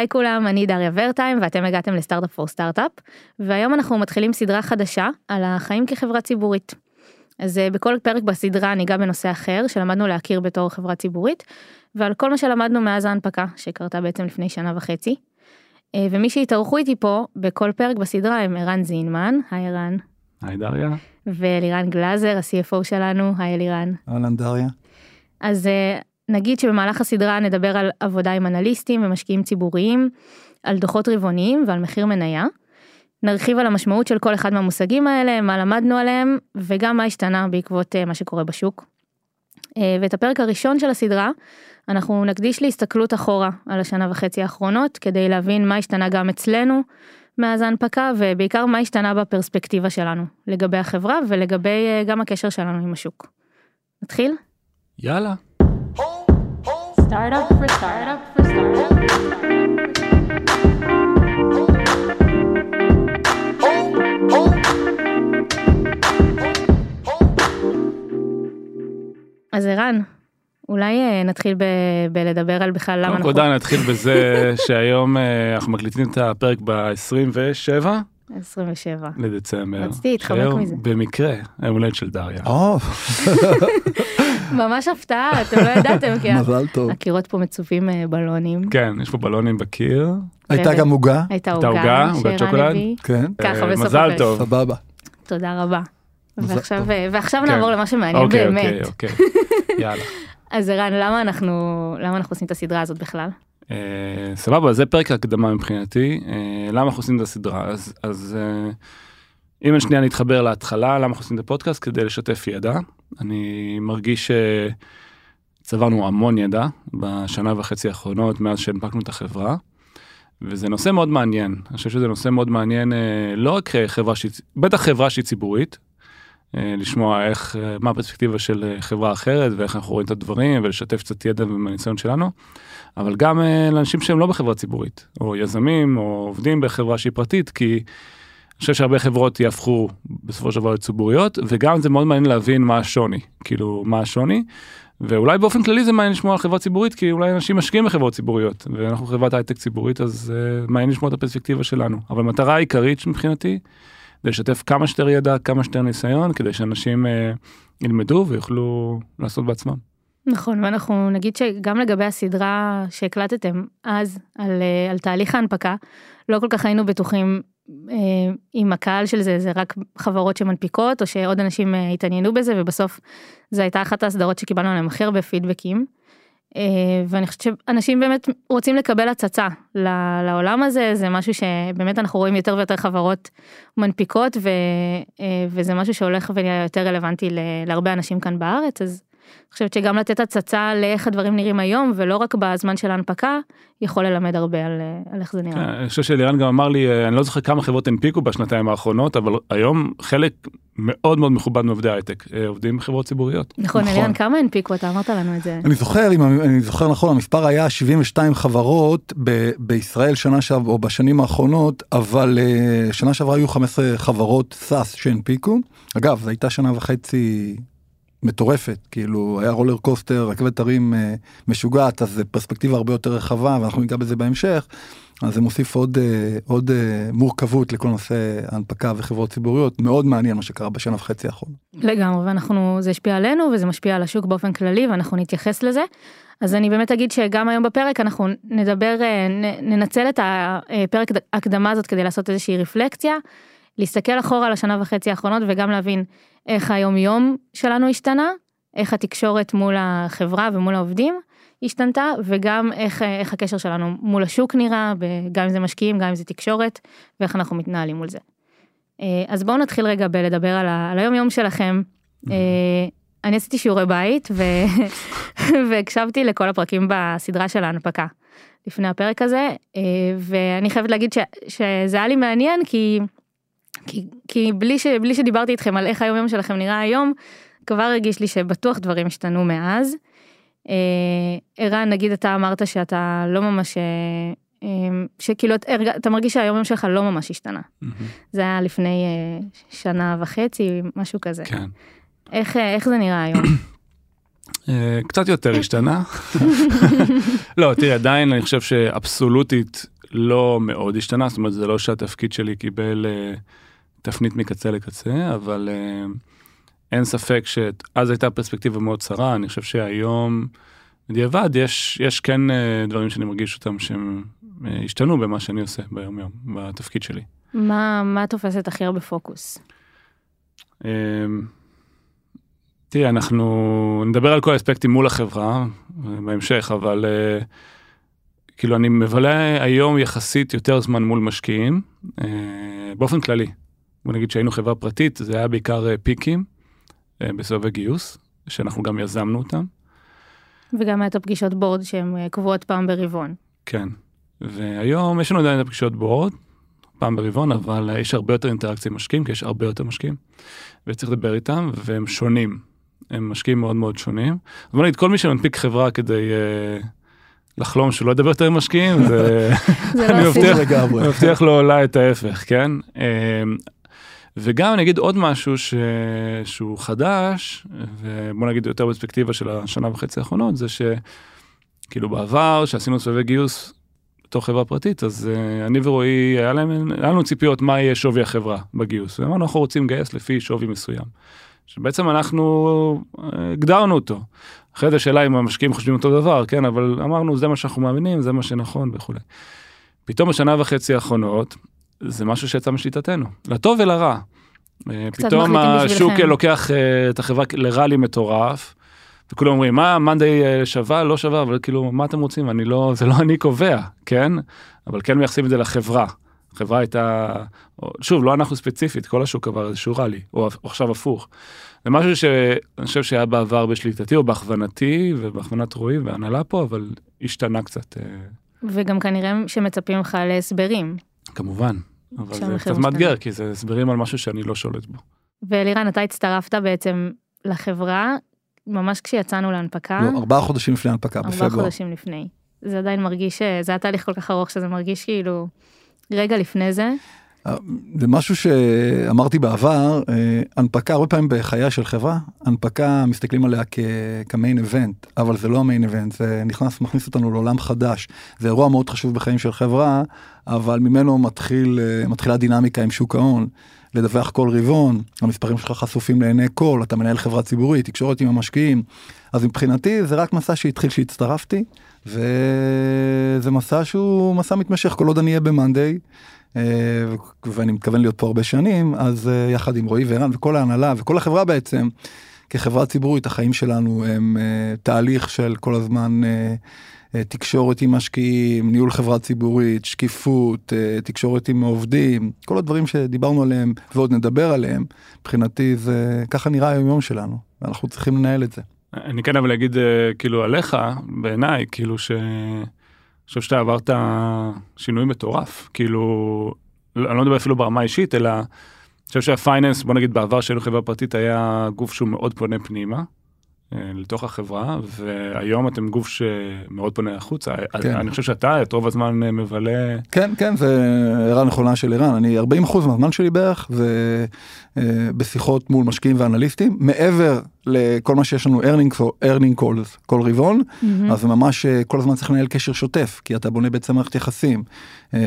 היי כולם, אני דריה ורטיים ואתם הגעתם לסטארט-אפ פור סטארט-אפ, והיום אנחנו מתחילים סדרה חדשה על החיים כחברה ציבורית. אז אה, בכל פרק בסדרה ניגע בנושא אחר שלמדנו להכיר בתור חברה ציבורית, ועל כל מה שלמדנו מאז ההנפקה שקרתה בעצם לפני שנה וחצי. אה, ומי שהתארחו איתי פה בכל פרק בסדרה הם ערן זינמן, היי ערן. היי דריה. ואלירן גלאזר, ה-CFO שלנו, היי אלירן. אהלן דריה. אז אה, נגיד שבמהלך הסדרה נדבר על עבודה עם אנליסטים ומשקיעים ציבוריים, על דוחות רבעוניים ועל מחיר מניה. נרחיב על המשמעות של כל אחד מהמושגים האלה, מה למדנו עליהם, וגם מה השתנה בעקבות אה, מה שקורה בשוק. אה, ואת הפרק הראשון של הסדרה, אנחנו נקדיש להסתכלות אחורה על השנה וחצי האחרונות, כדי להבין מה השתנה גם אצלנו מאז ההנפקה, ובעיקר מה השתנה בפרספקטיבה שלנו, לגבי החברה ולגבי אה, גם הקשר שלנו עם השוק. נתחיל? יאללה. Startup for startup for startup. אז ערן, אולי אה, נתחיל ב- בלדבר על בכלל למה קודם אנחנו... כל דן נתחיל בזה שהיום אה, אנחנו מקליטים את הפרק ב-27 27. לדצמבר. רציתי להתחמק מזה. במקרה היום הולדת של דריה. ממש הפתעה, אתם לא ידעתם, כי מזל טוב. הקירות פה מצופים אה, בלונים. כן יש פה בלונים בקיר. הייתה גם עוגה? הייתה עוגה, עוגת שוקולד? כן. ככה אה, בסוף מזל. טוב. סבבה. תודה רבה. ועכשיו. אה, ועכשיו כן. נעבור למה שמעניין אוקיי באמת. אוקיי אוקיי. יאללה. אז ערן, למה אנחנו, למה אנחנו עושים את הסדרה הזאת בכלל? סבבה זה פרק הקדמה מבחינתי למה אנחנו עושים את הסדרה אז אז אם אני שנייה נתחבר להתחלה למה אנחנו עושים את הפודקאסט כדי לשתף ידע אני מרגיש שצברנו המון ידע בשנה וחצי האחרונות מאז שהנפקנו את החברה. וזה נושא מאוד מעניין אני חושב שזה נושא מאוד מעניין אה, לא רק אה, חברה שהיא בטח חברה שהיא ציבורית. אה, לשמוע איך מה הפרספקטיבה של חברה אחרת ואיך אנחנו רואים את הדברים ולשתף קצת ידע מהניסיון שלנו. אבל גם לאנשים שהם לא בחברה ציבורית, או יזמים, או עובדים בחברה שהיא פרטית, כי חושב שהרבה חברות יהפכו בסופו של דבר לציבוריות, וגם זה מאוד מעניין להבין מה השוני, כאילו מה השוני, ואולי באופן כללי זה מעניין לשמוע על חברה ציבורית, כי אולי אנשים משקיעים בחברות ציבוריות, ואנחנו חברת הייטק ציבורית, אז uh, מעניין לשמוע את הפרספקטיבה שלנו. אבל המטרה העיקרית מבחינתי, זה לשתף כמה שיותר ידע, כמה שיותר ניסיון, כדי שאנשים uh, ילמדו ויוכלו לעשות בעצמם. נכון, ואנחנו נגיד שגם לגבי הסדרה שהקלטתם אז על, אה, על תהליך ההנפקה, לא כל כך היינו בטוחים אה, אם הקהל של זה זה רק חברות שמנפיקות או שעוד אנשים אה, התעניינו בזה ובסוף זו הייתה אחת ההסדרות שקיבלנו עליהן הכי הרבה פידבקים. אה, ואני חושבת שאנשים באמת רוצים לקבל הצצה לעולם הזה זה משהו שבאמת אנחנו רואים יותר ויותר חברות מנפיקות ו, אה, וזה משהו שהולך ונהיה יותר רלוונטי להרבה אנשים כאן בארץ אז. אני חושבת שגם לתת הצצה לאיך הדברים נראים היום ולא רק בזמן של ההנפקה יכול ללמד הרבה על, אה, על איך זה נראה. כן, אני חושב שאלירן גם אמר לי, אה, אני לא זוכר כמה חברות הנפיקו בשנתיים האחרונות, אבל היום חלק מאוד מאוד מכובד מעובדי הייטק אה, עובדים בחברות ציבוריות. נכון, נכון. אלירן, כמה הנפיקו? אתה אמרת לנו את זה. אני זוכר, אם אני זוכר נכון, המספר היה 72 חברות ב- בישראל שנה שעברה, או בשנים האחרונות, אבל שנה שעברה היו 15 חברות SaaS שהנפיקו. אגב, זו הייתה שנה וחצי מטורפת, כאילו היה roller coaster, רכבת הרים אה, משוגעת, אז זה פרספקטיבה הרבה יותר רחבה, ואנחנו ניגע בזה בהמשך. אז זה מוסיף עוד, אה, עוד אה, מורכבות לכל נושא ההנפקה וחברות ציבוריות, מאוד מעניין מה שקרה בשנה וחצי האחרונה. לגמרי, ואנחנו, זה השפיע עלינו וזה משפיע על השוק באופן כללי ואנחנו נתייחס לזה. אז אני באמת אגיד שגם היום בפרק אנחנו נדבר, אה, נ- ננצל את הפרק הקדמה הזאת כדי לעשות איזושהי רפלקציה, להסתכל אחורה על השנה וחצי האחרונות וגם להבין איך היום יום שלנו השתנה, איך התקשורת מול החברה ומול העובדים השתנתה וגם איך, איך הקשר שלנו מול השוק נראה, גם אם זה משקיעים, גם אם זה תקשורת ואיך אנחנו מתנהלים מול זה. אה, אז בואו נתחיל רגע בלדבר על, על היום יום שלכם. אה, אני עשיתי שיעורי בית ו... והקשבתי לכל הפרקים בסדרה של ההנפקה לפני הפרק הזה אה, ואני חייבת להגיד ש... שזה היה לי מעניין כי, כי, כי בלי, ש... בלי שדיברתי איתכם על איך היום יום שלכם נראה היום כבר הרגיש לי שבטוח דברים השתנו מאז. אה, ערן נגיד אתה אמרת שאתה לא ממש אה, אה, שכאילו אתה אתה מרגיש שהיום יום שלך לא ממש השתנה זה היה לפני אה, שנה וחצי משהו כזה כן. איך אה, איך זה נראה היום. אה, קצת יותר השתנה. לא, תראה, עדיין אני חושב שאבסולוטית לא מאוד השתנה, זאת אומרת, זה לא שהתפקיד שלי קיבל אה, תפנית מקצה לקצה, אבל אה, אין ספק שאז הייתה פרספקטיבה מאוד צרה, אני חושב שהיום, בדיעבד, יש, יש כן אה, דברים שאני מרגיש אותם שהם אה, השתנו במה שאני עושה ביום יום, בתפקיד שלי. מה, מה תופסת הכי הרבה פוקוס? אה, תראה, אנחנו נדבר על כל האספקטים מול החברה בהמשך, אבל כאילו אני מבלה היום יחסית יותר זמן מול משקיעים, באופן כללי. בוא נגיד שהיינו חברה פרטית, זה היה בעיקר אה, פיקים אה, בסבבי גיוס, שאנחנו גם יזמנו אותם. וגם את הפגישות בורד שהן אה, קבועות פעם ברבעון. כן. והיום יש לנו עדיין את הפגישות בורד, פעם ברבעון, אבל יש הרבה יותר אינטראקציה עם משקיעים, כי יש הרבה יותר משקיעים, וצריך לדבר איתם, והם שונים. הם משקיעים מאוד מאוד שונים. אז בוא נגיד, כל מי שמנפיק חברה כדי uh, לחלום שלא ידבר יותר עם משקיעים, זה... זה אני לא. אני מבטיח לו אולי את ההפך, כן? וגם אני אגיד עוד משהו ש... שהוא חדש, ובוא נגיד יותר בפרספקטיבה של השנה וחצי האחרונות, זה שכאילו בעבר, שעשינו סבבי גיוס בתור חברה פרטית, אז uh, אני ורועי, היה, להם, היה לנו ציפיות מה יהיה שווי החברה בגיוס, ואמרנו אנחנו רוצים לגייס לפי שווי מסוים. שבעצם אנחנו אה, הגדרנו אותו. אחרי זה השאלה אם המשקיעים חושבים אותו דבר, כן, אבל אמרנו זה מה שאנחנו מאמינים, זה מה שנכון וכולי. פתאום בשנה וחצי האחרונות, זה משהו שיצא משליטתנו, לטוב ולרע. אה, פתאום השוק בשבילכם. לוקח אה, את החברה לראלי מטורף, וכולם אומרים, מה, מאנדיי אה, שווה, לא שווה, אבל כאילו, מה אתם רוצים? אני לא, זה לא אני קובע, כן? אבל כן מייחסים את זה לחברה. החברה הייתה, שוב, לא אנחנו ספציפית, כל השוק עבר איזשהו ראלי, או עכשיו הפוך. זה משהו שאני חושב שהיה בעבר בשליטתי או בהכוונתי ובהכוונת רועי והנהלה פה, אבל השתנה קצת, אה, וגם כנראה שמצפים ממך להסברים. כמובן. אבל זה קצת. מאתגר, כי זה הסברים על משהו שאני לא שולט בו. ואלירן, אתה הצטרפת בעצם לחברה ממש כשיצאנו להנפקה, לא, ארבעה חודשים לפני ההנפקה, ארבעה בפברואר. חודשים לפני. זה עדיין מרגיש, אה, זה היה תהליך כל כך ארוך שזה מרגיש כאילו רגע לפני זה. זה משהו שאמרתי בעבר, אה, הנפקה, הרבה פעמים בחייה של חברה, הנפקה מסתכלים עליה כ- כמיין איבנט, אבל זה לא המיין איבנט, זה נכנס, מכניס אותנו לעולם חדש. זה אירוע מאוד חשוב בחיים של חברה, אבל ממנו מתחיל, אה, מתחילה דינמיקה עם שוק ההון. לדווח כל רבעון, המספרים שלך חשופים לעיני כל, אתה מנהל חברה ציבורית, תקשורת עם המשקיעים. אז מבחינתי זה רק מסע שהתחיל שהצטרפתי, וזה מסע שהוא מסע מתמשך כל עוד אני אהיה במאנדיי. אה, ואני מתכוון להיות פה הרבה שנים, אז אה, יחד עם רועי וערן וכל ההנהלה וכל החברה בעצם, כחברה ציבורית, החיים שלנו הם אה, תהליך של כל הזמן תקשורת עם משקיעים, ניהול חברה ציבורית, שקיפות, תקשורת עם עובדים, כל הדברים שדיברנו עליהם ועוד נדבר עליהם, מבחינתי זה ככה נראה היום יום שלנו, ואנחנו צריכים לנהל את זה. אני כן אבל אגיד כאילו עליך, בעיניי, כאילו ש... חושב שאתה עברת שינוי מטורף, כאילו, לא- אני לא מדבר אפילו ברמה האישית, אלא אני חושב שהפייננס, בוא נגיד בעבר שהיינו חברה פרטית, היה גוף שהוא מאוד פונה פנימה, לתוך החברה, והיום אתם גוף שמאוד פונה החוצה. כן. אני חושב שאתה את רוב הזמן אה, מבלה, כן, כן, זה הערה נכונה של ערן, אני 40% מהזמן שלי בערך זה אה, בשיחות מול משקיעים ואנליסטים, מעבר לכל מה שיש לנו earning, earning calls כל רבעון, מהמם. אז ממש אה, כל הזמן צריך לנהל קשר שוטף, כי אתה בונה בעצם מערכת יחסים, אה,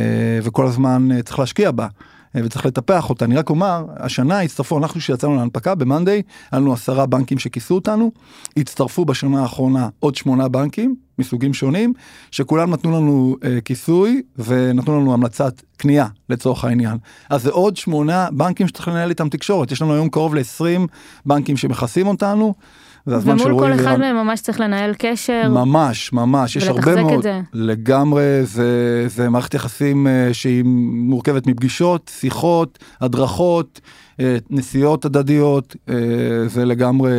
וכל הזמן אה, צריך להשקיע בה. וצריך לטפח אותה. אני רק אומר, השנה הצטרפו, אנחנו שיצאנו להנפקה במאנדיי, היה לנו עשרה בנקים שכיסו אותנו, הצטרפו בשנה האחרונה עוד שמונה בנקים מסוגים שונים, שכולם נתנו לנו אה, כיסוי ונתנו לנו המלצת קנייה לצורך העניין. אז זה עוד שמונה בנקים שצריך לנהל איתם תקשורת, יש לנו היום קרוב ל-20 בנקים שמכסים אותנו. זה הזמן של ומול רועי כל אחד. מהם ממש צריך לנהל קשר. ממש ממש יש הרבה ולתחזק את מאוד זה. לגמרי זה זה מערכת יחסים אה, שהיא מורכבת מפגישות שיחות הדרכות אה, נסיעות הדדיות אה, זה לגמרי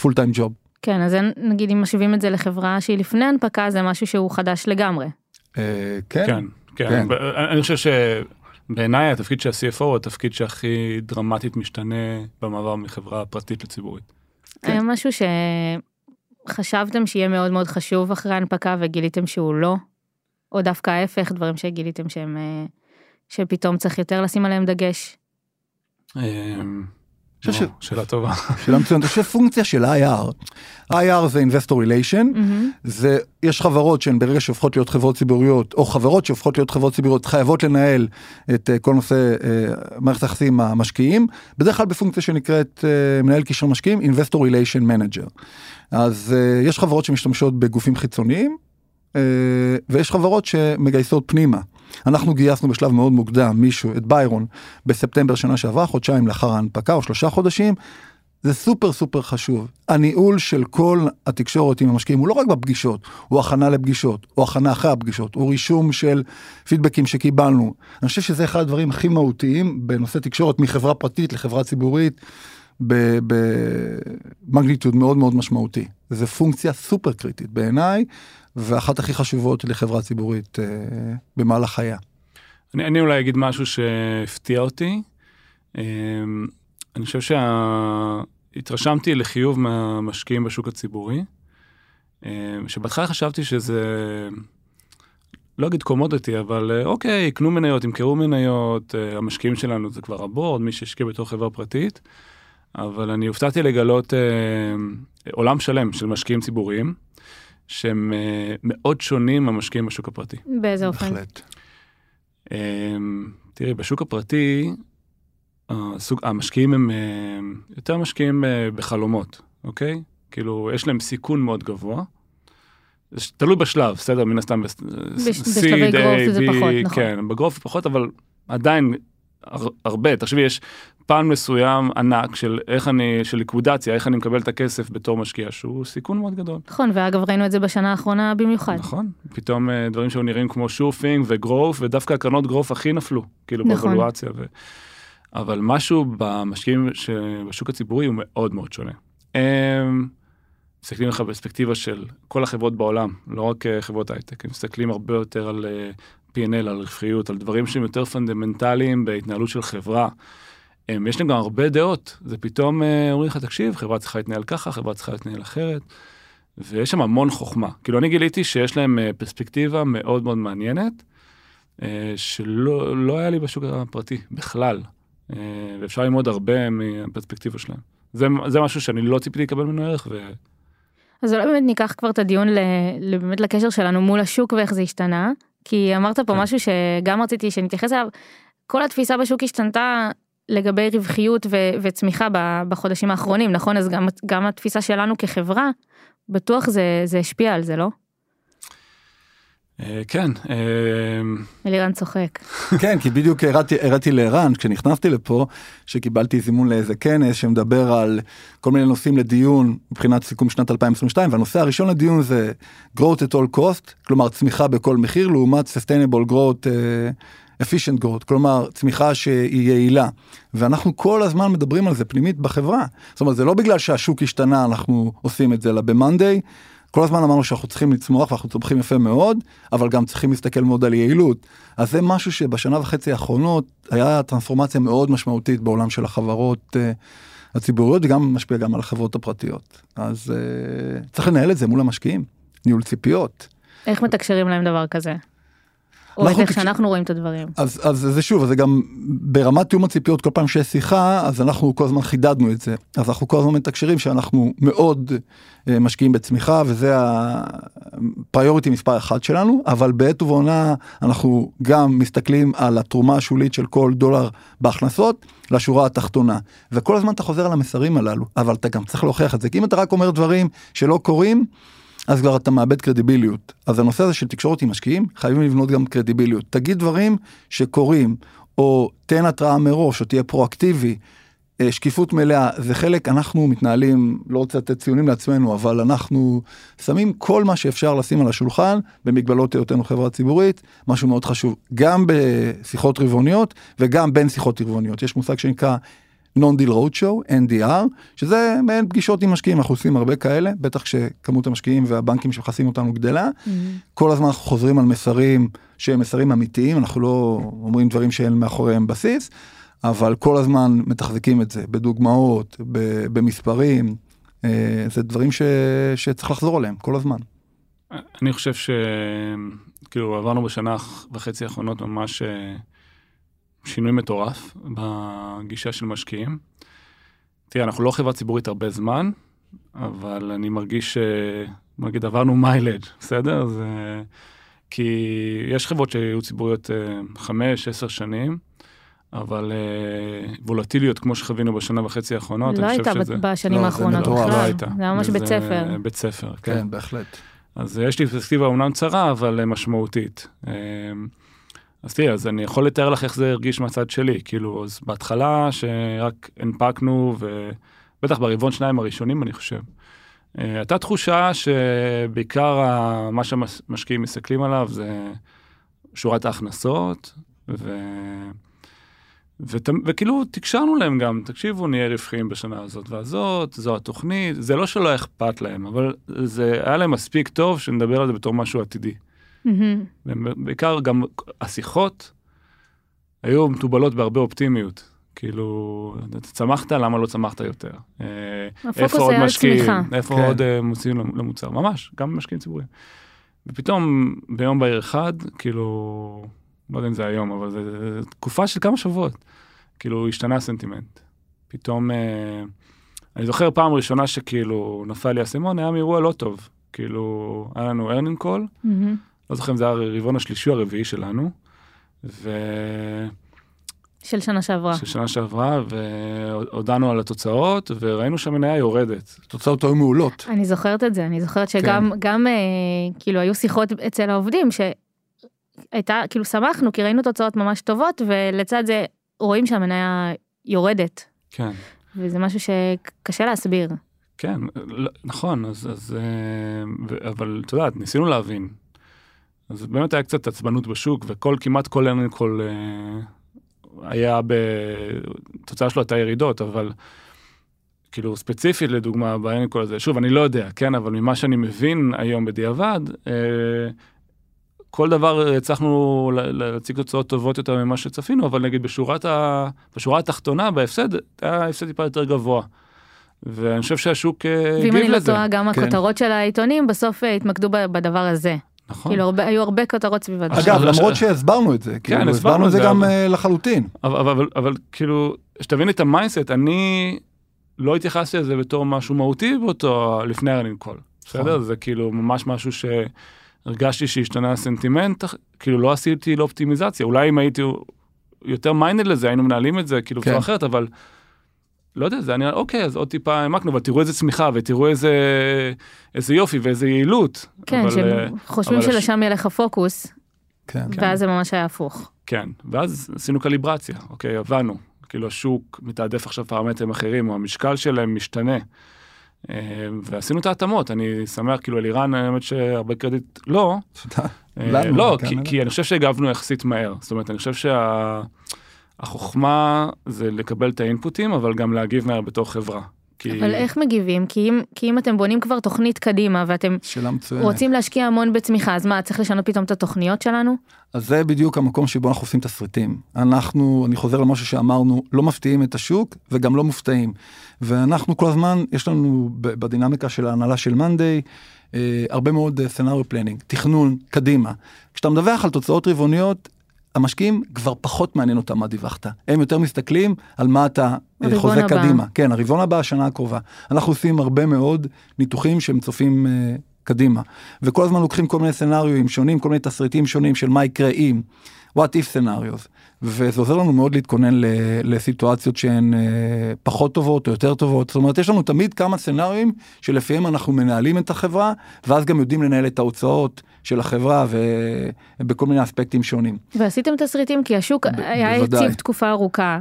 פול טיים ג'וב. כן, אז נגיד אם משווים את זה לחברה שהיא לפני הנפקה, זה משהו שהוא חדש לגמרי. כן כן, כן. כן. אני חושב שבעיניי התפקיד של ה-CFO הוא התפקיד שהכי דרמטית משתנה במעבר מחברה פרטית לציבורית. כן. היה משהו שחשבתם שיהיה מאוד מאוד חשוב אחרי ההנפקה וגיליתם שהוא לא, או דווקא ההפך, דברים שגיליתם שהם, אה, שפתאום צריך יותר לשים עליהם דגש. חושב או, שאלה טובה. שאלה מצוינת, אני חושב פונקציה של IR. IR זה investor relation, מהמם. זה, יש חברות שהן ברגע שהופכות להיות חברות ציבוריות, או חברות שהופכות להיות חברות ציבוריות, חייבות לנהל את אה, כל נושא אה, מערכת היחסים המשקיעים, בדרך כלל בפונקציה שנקראת אה, מנהל קשר משקיעים, investor relation manager. אז אה, יש חברות שמשתמשות בגופים חיצוניים, אה, ויש חברות שמגייסות פנימה. אנחנו גייסנו בשלב מאוד מוקדם מישהו, את ביירון, בספטמבר שנה שעברה, חודשיים לאחר ההנפקה או שלושה חודשים. זה סופר סופר חשוב. הניהול של כל התקשורת עם המשקיעים הוא לא רק בפגישות, הוא הכנה לפגישות, הוא הכנה אחרי הפגישות, הוא רישום של פידבקים שקיבלנו. אני חושב שזה אחד הדברים הכי מהותיים בנושא תקשורת מחברה פרטית לחברה ציבורית במגניטוד מאוד מאוד משמעותי. זו פונקציה סופר קריטית בעיניי, ואחת הכי חשובות לחברה ציבורית אה, במהלך חייה. אני, אני אולי אגיד משהו שהפתיע אותי. אמ, אני חושב שהתרשמתי לחיוב מהמשקיעים בשוק הציבורי, אמ, שבהתחלה חשבתי שזה, לא אגיד קומודיטי, אבל אה, אוקיי, יקנו מניות, ימכרו מניות, אה, המשקיעים שלנו זה כבר הבורד, מי שהשקיע בתור חברה פרטית, אבל אני הופתעתי לגלות אה, עולם שלם של משקיעים ציבוריים, שהם אה, מאוד שונים מהמשקיעים בשוק הפרטי. באיזה אופן? בהחלט. אמ, תראי, בשוק הפרטי, הסוג, המשקיעים הם אה, יותר משקיעים אה, בחלומות, אוקיי? כאילו, יש להם סיכון מאוד גבוה. זה תלוי בשלב, בסדר? מן הסתם, בס- בשלבי A, זה פחות, נכון. כן, בגרוף פחות, אבל עדיין הר- הרבה. תחשבי, יש פן מסוים ענק של איך אני, של ליקווידציה, איך אני מקבל את הכסף בתור משקיע, שהוא סיכון מאוד גדול. נכון, ואגב ראינו את זה בשנה האחרונה במיוחד. נכון, פתאום אה, דברים שהיו נראים כמו shopping ו growth, ודווקא הקרנות growth הכי נפלו, כאילו נכון. ב valuation. ו... אבל משהו במשקיעים שבשוק הציבורי הוא מאוד מאוד שונה. הם מסתכלים לך בפרספקטיבה של כל החברות בעולם, לא רק אה, חברות הייטק, הם מסתכלים הרבה יותר על אה, P&L, על רווחיות, על דברים שהם יותר פונדמנטליים בהתנהלות של חברה. הם, יש להם גם הרבה דעות, זה פתאום אה, אומרים לך, תקשיב, חברה צריכה להתנהל ככה, חברה צריכה להתנהל אחרת. ויש שם המון חוכמה. כאילו, אני גיליתי שיש להם אה, פרספקטיבה מאוד מאוד מעניינת, אה, שלא לא היה לי בשוק הפרטי בכלל. אה, ואפשר ללמוד הרבה מהפרספקטיבה שלהם. זה, זה משהו שאני לא ציפיתי לקבל ממנו ערך, ו... אז אולי באמת ניקח כבר את הדיון באמת לקשר שלנו מול השוק ואיך זה השתנה, כי אמרת פה כן. משהו שגם רציתי שנתייחס אליו, כל התפיסה בשוק השתנתה לגבי רווחיות ו- וצמיחה בחודשים האחרונים, נכון? אז גם, גם התפיסה שלנו כחברה, בטוח זה, זה השפיע על זה, לא? אה, כן, אה, אלירן צוחק. כן, כי בדיוק הראתי, לערן כשנכנסתי לפה, שקיבלתי זימון לאיזה כנס שמדבר על כל מיני נושאים לדיון מבחינת סיכום שנת 2022, והנושא הראשון לדיון זה growth at all cost, כלומר צמיחה בכל מחיר, לעומת sustainable growth, uh, efficient growth, כלומר צמיחה שהיא יעילה. ואנחנו כל הזמן מדברים על זה פנימית בחברה. זאת אומרת, זה לא בגלל שהשוק השתנה אנחנו עושים את זה, אלא ב-Monday. כל הזמן אמרנו שאנחנו צריכים לצמוח ואנחנו צומחים יפה מאוד, אבל גם צריכים להסתכל מאוד על יעילות. אז זה משהו שבשנה וחצי האחרונות היה טרנספורמציה מאוד משמעותית בעולם של החברות uh, הציבוריות וגם משפיע גם על החברות הפרטיות. אז uh, צריך לנהל את זה מול המשקיעים, ניהול ציפיות. איך מתקשרים להם דבר כזה? או איך כש- שאנחנו רואים את הדברים. אז, אז זה שוב, זה גם ברמת תיאום הציפיות כל פעם שיש שיחה, אז אנחנו כל הזמן חידדנו את זה. אז אנחנו כל הזמן מתקשרים שאנחנו מאוד אה, משקיעים בצמיחה, וזה הפריוריטי מספר אחת שלנו, אבל בעת ובעונה אנחנו גם מסתכלים על התרומה השולית של כל דולר בהכנסות לשורה התחתונה. וכל הזמן אתה חוזר על המסרים הללו, אבל אתה גם צריך להוכיח את זה, כי אם אתה רק אומר דברים שלא קורים, אז כבר אתה מאבד קרדיביליות. אז הנושא הזה של תקשורת עם משקיעים, חייבים לבנות גם קרדיביליות. תגיד דברים שקורים, או תן התראה מראש, או תהיה פרואקטיבי. אה, שקיפות מלאה זה חלק אנחנו מתנהלים לא רוצה לתת ציונים לעצמנו אבל אנחנו שמים כל מה שאפשר לשים על השולחן במגבלות היותנו חברה ציבורית משהו מאוד חשוב גם בשיחות רבעוניות וגם בין שיחות רבעוניות יש מושג שנקרא non-deal roadshow NDR שזה מעין פגישות עם משקיעים אנחנו עושים הרבה כאלה בטח כשכמות המשקיעים והבנקים שמכסים אותנו גדלה כל הזמן אנחנו חוזרים על מסרים שהם מסרים אמיתיים אנחנו לא אומרים דברים שאין מאחוריהם בסיס. אבל כל הזמן מתחזקים את זה בדוגמאות, ב- במספרים, אה, זה דברים ש... שצריך לחזור עליהם כל הזמן. אני חושב שכאילו עברנו בשנה וחצי האחרונות ממש אה, שינוי מטורף בגישה של משקיעים. תראה, אנחנו לא חברה ציבורית הרבה זמן, אבל אני מרגיש ש... נגיד עברנו מיילג', בסדר? זה... כי יש חברות שהיו ציבוריות אה, חמש, עשר שנים, אבל אה, וולטיליות כמו שחווינו בשנה וחצי האחרונות, לא אני הייתה חושב שזה... בשנים לא, האחרונות. בכלל. לא הייתה. זה היה ממש בית ספר. בית ספר, כן. כן, בהחלט. אז יש לי פרספקטיבה אומנם צרה, אבל אה, משמעותית. אז תראי, אז אני יכול לתאר לך איך זה הרגיש מהצד שלי. כאילו, אז בהתחלה שרק הנפקנו, ובטח ברבעון שניים הראשונים, אני חושב, אה, הייתה תחושה שבעיקר מה שהמשקיעים מסתכלים עליו זה שורת ההכנסות, ו... ות... וכאילו תקשרנו להם גם, תקשיבו, נהיה רווחיים בשנה הזאת והזאת, זו התוכנית, זה לא שלא אכפת להם, אבל זה היה להם מספיק טוב שנדבר על זה בתור משהו עתידי. מהמם. ובעיקר גם השיחות היו מתובלות בהרבה אופטימיות. כאילו, אתה צמחת, למה לא צמחת יותר? אה, איפה עוד משקיעים? איפה כן. עוד אה, מוציאים למוצר? ממש, גם משקיעים ציבוריים. ופתאום ביום בהיר אחד, כאילו, לא יודע אם זה היום, אבל זה זה תקופה של כמה שבועות, כאילו השתנה הסנטימנט. פתאום, אה, אני זוכר פעם ראשונה שכאילו נפל לי האסימון, היה מאירוע לא טוב. כאילו, היה לנו earning call, מהמם. לא זוכר אם זה היה הרבעון השלישי או הרביעי שלנו, ושל של שנה שעברה. שנה שעברה, והודענו על התוצאות, וראינו שהמניה יורדת. התוצאות היו מעולות. אני זוכרת את זה, אני זוכרת שגם גם אה, כאילו היו שיחות אצל העובדים שהייתה, כאילו שמחנו כי ראינו תוצאות ממש טובות ולצד זה רואים שהמניה יורדת כן. וזה משהו שקשה להסביר. כן, לא- נכון, אז, אז אה, ו- אבל את יודעת, ניסינו להבין. אז באמת היה קצת עצבנות בשוק, וכל, כמעט כל אין כל אה, היה ב... התוצאה שלו הייתה ירידות, אבל כאילו ספציפית לדוגמה באנקול הזה, שוב, אני לא יודע, כן, אבל ממה שאני מבין היום בדיעבד, אה, כל דבר הצלחנו להציג תוצאות טובות יותר ממה שצפינו, אבל נגיד בשורת ה... בשורה התחתונה, בהפסד, היה הפסד טיפה יותר גבוה. ואני חושב שהשוק אה, ואם הגיב אני לא לזה. טועה גם כן. הכותרות של העיתונים בסוף התמקדו בדבר הזה. נכון. כאילו הרבה- היו הרבה כותרות סביב הדבר. אגב, אבל- למרות שהסברנו את זה, כאילו, הסברנו הסברנו את זה גם אבל- אה, לחלוטין. אבל, אבל, אבל, אבל כאילו, שתבין את ה mindset, אני לא התייחסתי לזה בתור משהו מהותי באותו, לפני ה earning call. בסדר? נכון. זה כאילו ממש משהו שהרגשתי שהשתנה הסנטימנט, כאילו לא עשיתי לו אופטימיזציה. אולי אם הייתי יותר mind לזה, היינו מנהלים את זה כאילו כן. בצורה אחרת, אבל לא יודע, זה היה, אוקיי, אז עוד טיפה העמקנו, אבל תראו איזה צמיחה ותראו איזה, איזה יופי ואיזה יעילות. כן, אבל, שהם אה, חושבים אבל שלשם ילך הפוקוס כן. ואז זה ממש היה הפוך. כן, ואז עשינו קליברציה, אוקיי, הבנו. כאילו השוק מתעדף עכשיו פרמטרים אחרים, או המשקל שלהם משתנה. אה, ועשינו את ההתאמות, אני שמח, כאילו אלירן, האמת שהרבה קרדיט לא. אה, לא, כן, כי, אני חושב שהגבנו יחסית מהר. זאת אומרת, אני חושב שהחוכמה זה לקבל את האינפוטים, אבל גם להגיב מהר בתור חברה. כי... אבל איך מגיבים? כי אם, כי אם אתם בונים כבר תוכנית קדימה ואתם. רוצים להשקיע המון בצמיחה, אז מה, צריך לשנות פתאום את התוכניות שלנו? אז זה בדיוק המקום שבו אנחנו עושים תסריטים. אנחנו, אני חוזר למשהו שאמרנו, לא מפתיעים את השוק וגם לא מופתעים. ואנחנו כל הזמן, יש לנו בדינמיקה של ההנהלה של מאנדיי, אה, הרבה מאוד scenario planning, תכנון, קדימה. כשאתה מדווח על תוצאות רבעוניות, המשקיעים כבר פחות מעניין אותם מה דיווחת. הם יותר מסתכלים על מה אתה אה, חוזה הבא. קדימה. כן, הרבעון הבא, השנה הקרובה. אנחנו עושים הרבה מאוד ניתוחים שהם צופים אה, קדימה. וכל הזמן לוקחים כל מיני סצנריואים שונים, כל מיני תסריטים שונים של מה יקרה אם, what if scenarios. וזה עוזר לנו מאוד להתכונן לסיטואציות שהן אה, פחות טובות או יותר טובות. זאת אומרת, יש לנו תמיד כמה סצנריואים שלפיהם אנחנו מנהלים את החברה, ואז גם יודעים לנהל את ההוצאות של החברה ובכל מיני אספקטים שונים. ועשיתם תסריטים כי השוק ב- היה. יציב תקופה ארוכה.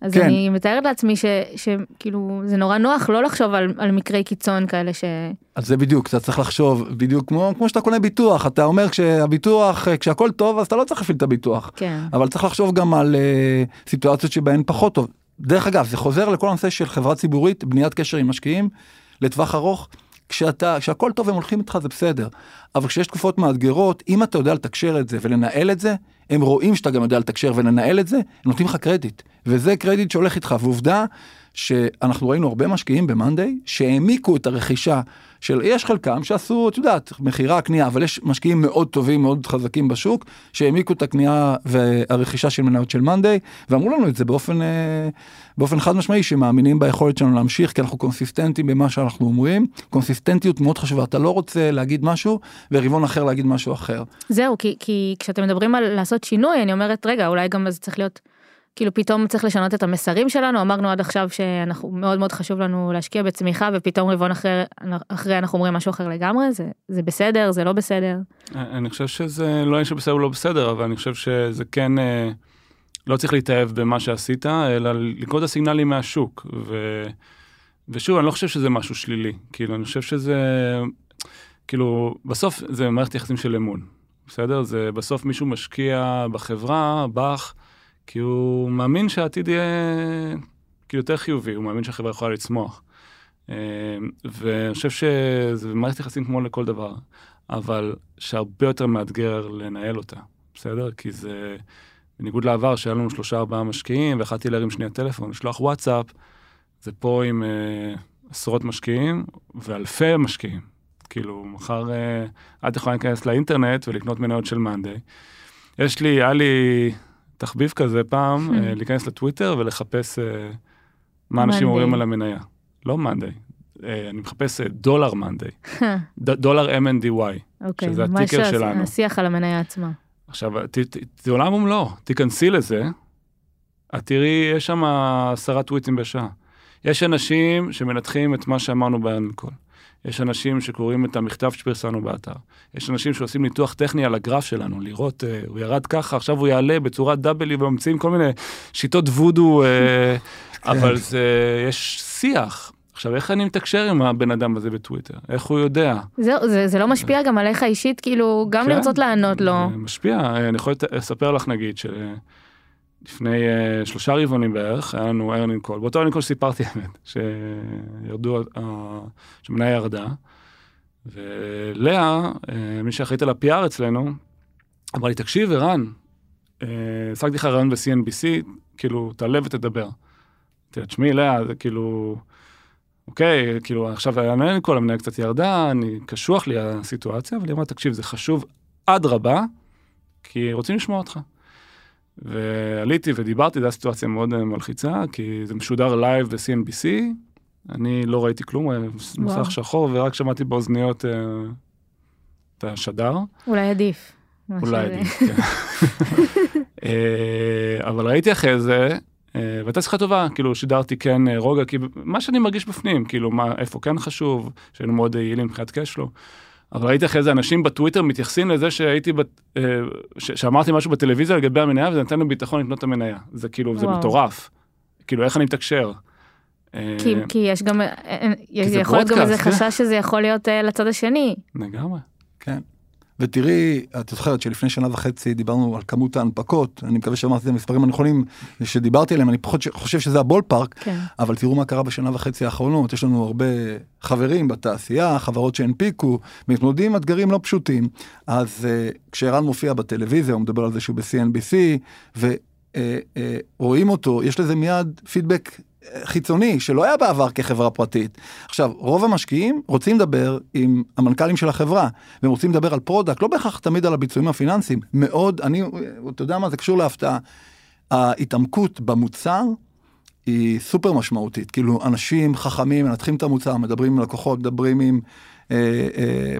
אז כן. אני מתארת לעצמי ש- שכאילו זה נורא נוח לא לחשוב על, על מקרי קיצון כאלה ש... אז זה בדיוק, אתה צריך לחשוב בדיוק כמו, כמו שאתה קונה ביטוח, אתה אומר כשהביטוח, כשהכל טוב אז אתה לא צריך להפעיל את הביטוח. כן. אבל צריך לחשוב גם על uh, סיטואציות שבהן פחות טוב. דרך אגב, זה חוזר לכל הנושא של חברה ציבורית, בניית קשר עם משקיעים לטווח ארוך. כשאתה, כשהכל טוב הם הולכים איתך זה בסדר, אבל כשיש תקופות מאתגרות, אם אתה יודע לתקשר את זה ולנהל את זה, הם רואים שאתה גם יודע לתקשר ולנהל את זה, הם נותנים לך קרדיט, וזה קרדיט שהולך איתך, ועובדה שאנחנו ראינו הרבה משקיעים במאנדיי שהעמיקו את הרכישה של יש חלקם שעשו את יודעת מכירה קנייה אבל יש משקיעים מאוד טובים מאוד חזקים בשוק שהעמיקו את הקנייה והרכישה של מניות של מאנדיי ואמרו לנו את זה באופן אה, באופן חד משמעי שמאמינים ביכולת שלנו להמשיך כי אנחנו קונסיסטנטים במה שאנחנו אומרים קונסיסטנטיות מאוד חשובה אתה לא רוצה להגיד משהו ורבעון אחר להגיד משהו אחר. זהו כי כי כשאתם מדברים על לעשות שינוי אני אומרת רגע אולי גם זה צריך להיות. כאילו פתאום צריך לשנות את המסרים שלנו אמרנו עד עכשיו שאנחנו מאוד מאוד חשוב לנו להשקיע בצמיחה ופתאום רבעון אחרי אחרי אנחנו אומרים משהו אחר לגמרי זה זה בסדר זה לא בסדר. אני חושב שזה לא יש בסדר לא בסדר אבל אני חושב שזה כן אה, לא צריך להתאהב במה שעשית אלא לקרוא את הסיגנלים מהשוק ו, ושוב אני לא חושב שזה משהו שלילי כאילו אני חושב שזה כאילו בסוף זה מערכת יחסים של אמון בסדר זה בסוף מישהו משקיע בחברה בך. כי הוא מאמין שהעתיד יהיה כאילו יותר חיובי, הוא מאמין שהחברה יכולה לצמוח. אה, ואני חושב שזה מערכת יחסים כמו לכל דבר, אבל שהרבה יותר מאתגר לנהל אותה, בסדר? כי זה, בניגוד לעבר שהיה לנו שלושה ארבעה משקיעים, ויכלתי להרים שנייה טלפון, לשלוח וואטסאפ, זה פה עם uh, עשרות משקיעים ואלפי משקיעים. כאילו, מחר uh, את יכולה להיכנס לאינטרנט ולקנות מניות של מאנדיי. יש לי, היה לי תחביב כזה פעם, אה, להיכנס לטוויטר ולחפש אה, מה אנשים אומרים על המניה. לא מאנדיי, אה, אני מחפש דולר מאנדיי, דולר MNDY, אוקיי, שזה הטיקר שלנו. השיח על המניה עצמה. עכשיו, זה עולם ומלואו, תיכנסי לזה, את תראי, יש שם עשרה טוויטים בשעה. יש אנשים שמנתחים את מה שאמרנו ביום מכל. יש אנשים שקוראים את המכתב שפרסמנו באתר. יש אנשים שעושים ניתוח טכני על הגרף שלנו, לראות, אה, הוא ירד ככה, עכשיו הוא יעלה בצורת W וממציאים כל מיני שיטות וודו, אה, כן. אבל זה, יש שיח. עכשיו, איך אני מתקשר עם הבן אדם הזה בטוויטר? איך הוא יודע? זהו, זה, זה לא משפיע גם עליך אישית, כאילו, גם כן, לרצות לענות לו. זה משפיע, אני יכול לספר לך נגיד, של... לפני אה, שלושה רבעונים בערך, היה לנו earning call. באותו earning call סיפרתי האמת, שירדו, אה, שמניה ירדה, ולאה, אה, מי שאחראית על ה-PR אצלנו, אמרה לי, תקשיב, ערן, השגתי לך ריאיון ב-CNBC, כאילו, תעלה ותדבר. אמרתי לה, תשמעי, לאה, זה כאילו, אוקיי, כאילו, עכשיו היה earning call, המניה קצת ירדה, אני, קשוח לי הסיטואציה, אבל היא אמרה, תקשיב, זה חשוב אדרבה, כי רוצים לשמוע אותך. ועליתי ודיברתי, זו הייתה סיטואציה מאוד אה, מלחיצה, כי זה משודר live ב-CNBC, אני לא ראיתי כלום, היה מסך שחור, ורק שמעתי באוזניות אה, את השדר. אולי עדיף. אולי עדיף, כן. אה, אבל ראיתי אחרי זה, והייתה שיחה טובה, כאילו שידרתי כן רוגע, כי מה שאני מרגיש בפנים, כאילו מה, איפה כן חשוב, שהיינו מאוד יעילים מבחינת קשלו. אבל ראיתי אחרי זה אנשים בטוויטר מתייחסים לזה שהייתי, בת, אה, ש, שאמרתי משהו בטלוויזיה לגבי המניה וזה נתן לי ביטחון לקנות את המניה. זה כאילו, וואו. זה מטורף. כאילו, איך אני מתקשר? אה, כי, כי יש גם, אה, יכול להיות גם איזה. חשש שזה יכול להיות לצד השני. לגמרי. כן. ותראי, את זוכרת שלפני שנה וחצי דיברנו על כמות ההנפקות, אני מקווה שאמרתי את המספרים הנכונים שדיברתי עליהם, אני פחות חושב שזה הבול פארק, כן. אבל תראו מה קרה בשנה וחצי האחרונות, יש לנו הרבה חברים בתעשייה, חברות שהנפיקו, מתמודדים עם אתגרים לא פשוטים. אז uh, כשערן מופיע בטלוויזיה, הוא מדבר על זה שהוא ב-CNBC, ורואים uh, uh, אותו, יש לזה מיד פידבק חיצוני שלא היה בעבר כחברה פרטית. עכשיו, רוב המשקיעים רוצים לדבר עם המנכ"לים של החברה, והם רוצים לדבר על product, לא בהכרח תמיד על הביצועים הפיננסיים. מאוד, אני, אתה יודע מה, זה קשור להפתעה. ההתעמקות במוצר היא סופר משמעותית. כאילו, אנשים חכמים מנתחים את המוצר, מדברים עם לקוחות, מדברים עם